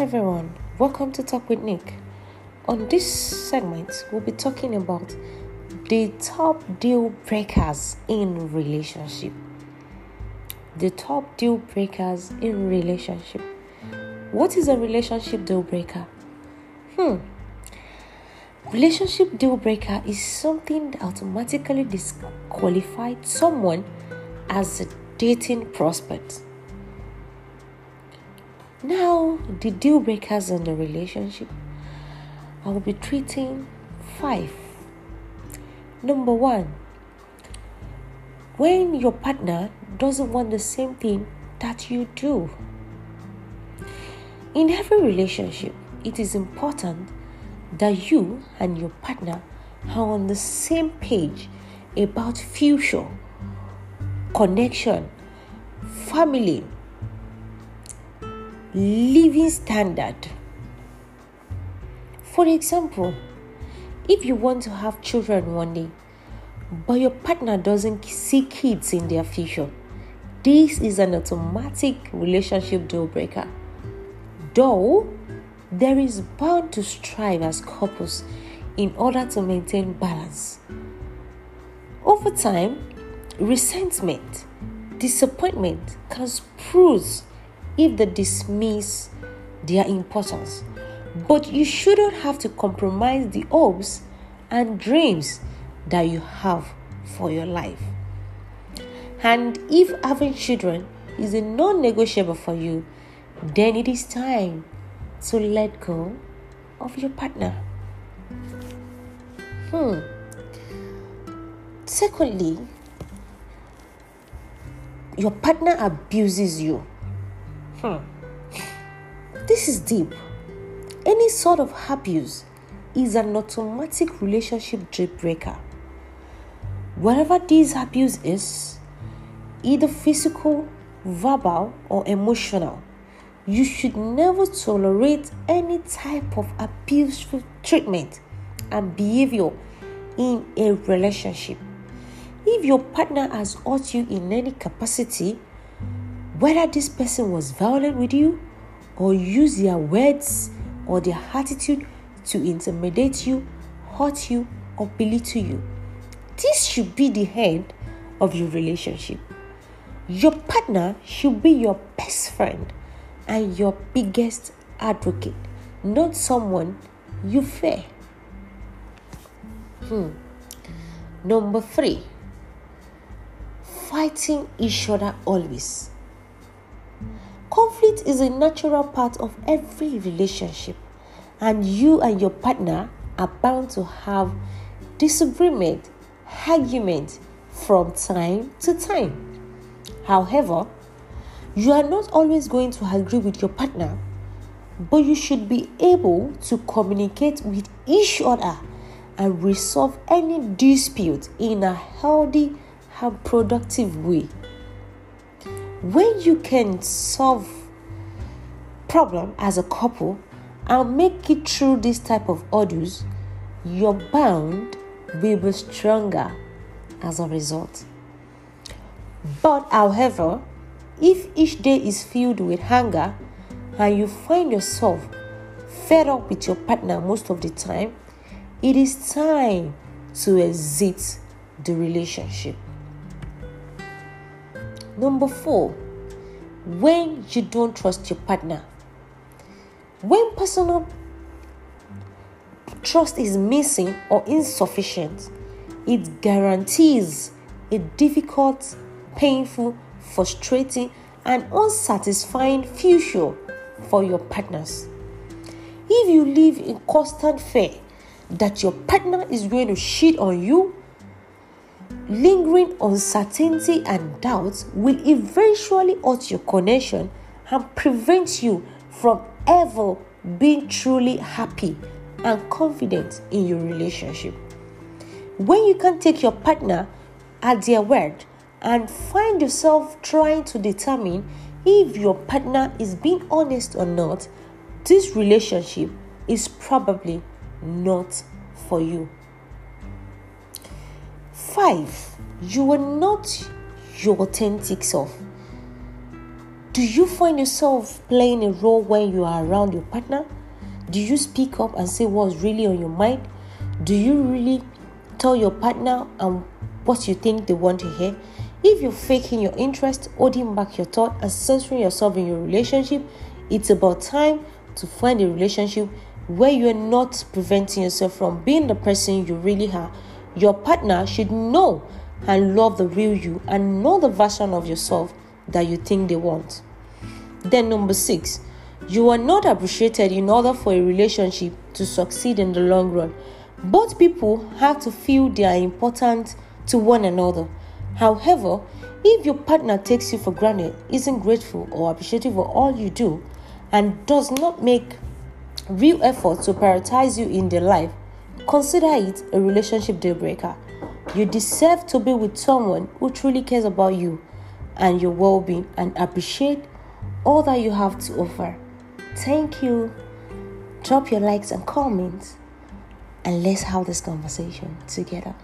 everyone, welcome to Talk with Nick. On this segment, we'll be talking about the top deal breakers in relationship. The top deal breakers in relationship. What is a relationship deal breaker? Hmm. Relationship deal breaker is something that automatically disqualifies someone as a dating prospect. Now, the deal breakers in the relationship, I will be treating five. Number one, when your partner doesn't want the same thing that you do. In every relationship, it is important that you and your partner are on the same page about future, connection, family, living standard. For example, if you want to have children one day, but your partner doesn't see kids in their future, this is an automatic relationship deal breaker. Though there is bound to strive as couples in order to maintain balance. Over time, resentment, disappointment can spruce if they dismiss their importance. But you shouldn't have to compromise the hopes and dreams that you have for your life. And if having children is a non negotiable for you, then it is time to let go of your partner. Hmm. Secondly, your partner abuses you. Hmm. This is deep. Any sort of abuse is an automatic relationship deal breaker. Whatever this abuse is, either physical, verbal, or emotional, you should never tolerate any type of abuseful treatment and behavior in a relationship. If your partner has hurt you in any capacity, whether this person was violent with you or used their words or their attitude to intimidate you, hurt you, or belittle you, this should be the end of your relationship. Your partner should be your best friend and your biggest advocate, not someone you fear. Hmm. Number three, fighting each other always. Conflict is a natural part of every relationship, and you and your partner are bound to have disagreement, argument from time to time. However, you are not always going to agree with your partner, but you should be able to communicate with each other and resolve any dispute in a healthy and productive way when you can solve problem as a couple and make it through this type of orders your bond will be stronger as a result. But however if each day is filled with hunger and you find yourself fed up with your partner most of the time it is time to exit the relationship Number four, when you don't trust your partner. When personal trust is missing or insufficient, it guarantees a difficult, painful, frustrating, and unsatisfying future for your partners. If you live in constant fear that your partner is going to cheat on you lingering uncertainty and doubt will eventually hurt your connection and prevent you from ever being truly happy and confident in your relationship. When you can take your partner at their word and find yourself trying to determine if your partner is being honest or not, this relationship is probably not for you. Five, you are not your authentic self. Do you find yourself playing a role when you are around your partner? Do you speak up and say what's really on your mind? Do you really tell your partner and what you think they want to hear? If you're faking your interest, holding back your thought, and censoring yourself in your relationship, it's about time to find a relationship where you're not preventing yourself from being the person you really are. Your partner should know and love the real you and know the version of yourself that you think they want. Then, number six, you are not appreciated in order for a relationship to succeed in the long run. Both people have to feel they are important to one another. However, if your partner takes you for granted, isn't grateful or appreciative of all you do, and does not make real effort to prioritize you in their life, consider it a relationship deal breaker. You deserve to be with someone who truly cares about you and your well being and appreciate all that you have to offer. Thank you. Drop your likes and comments and let's have this conversation together.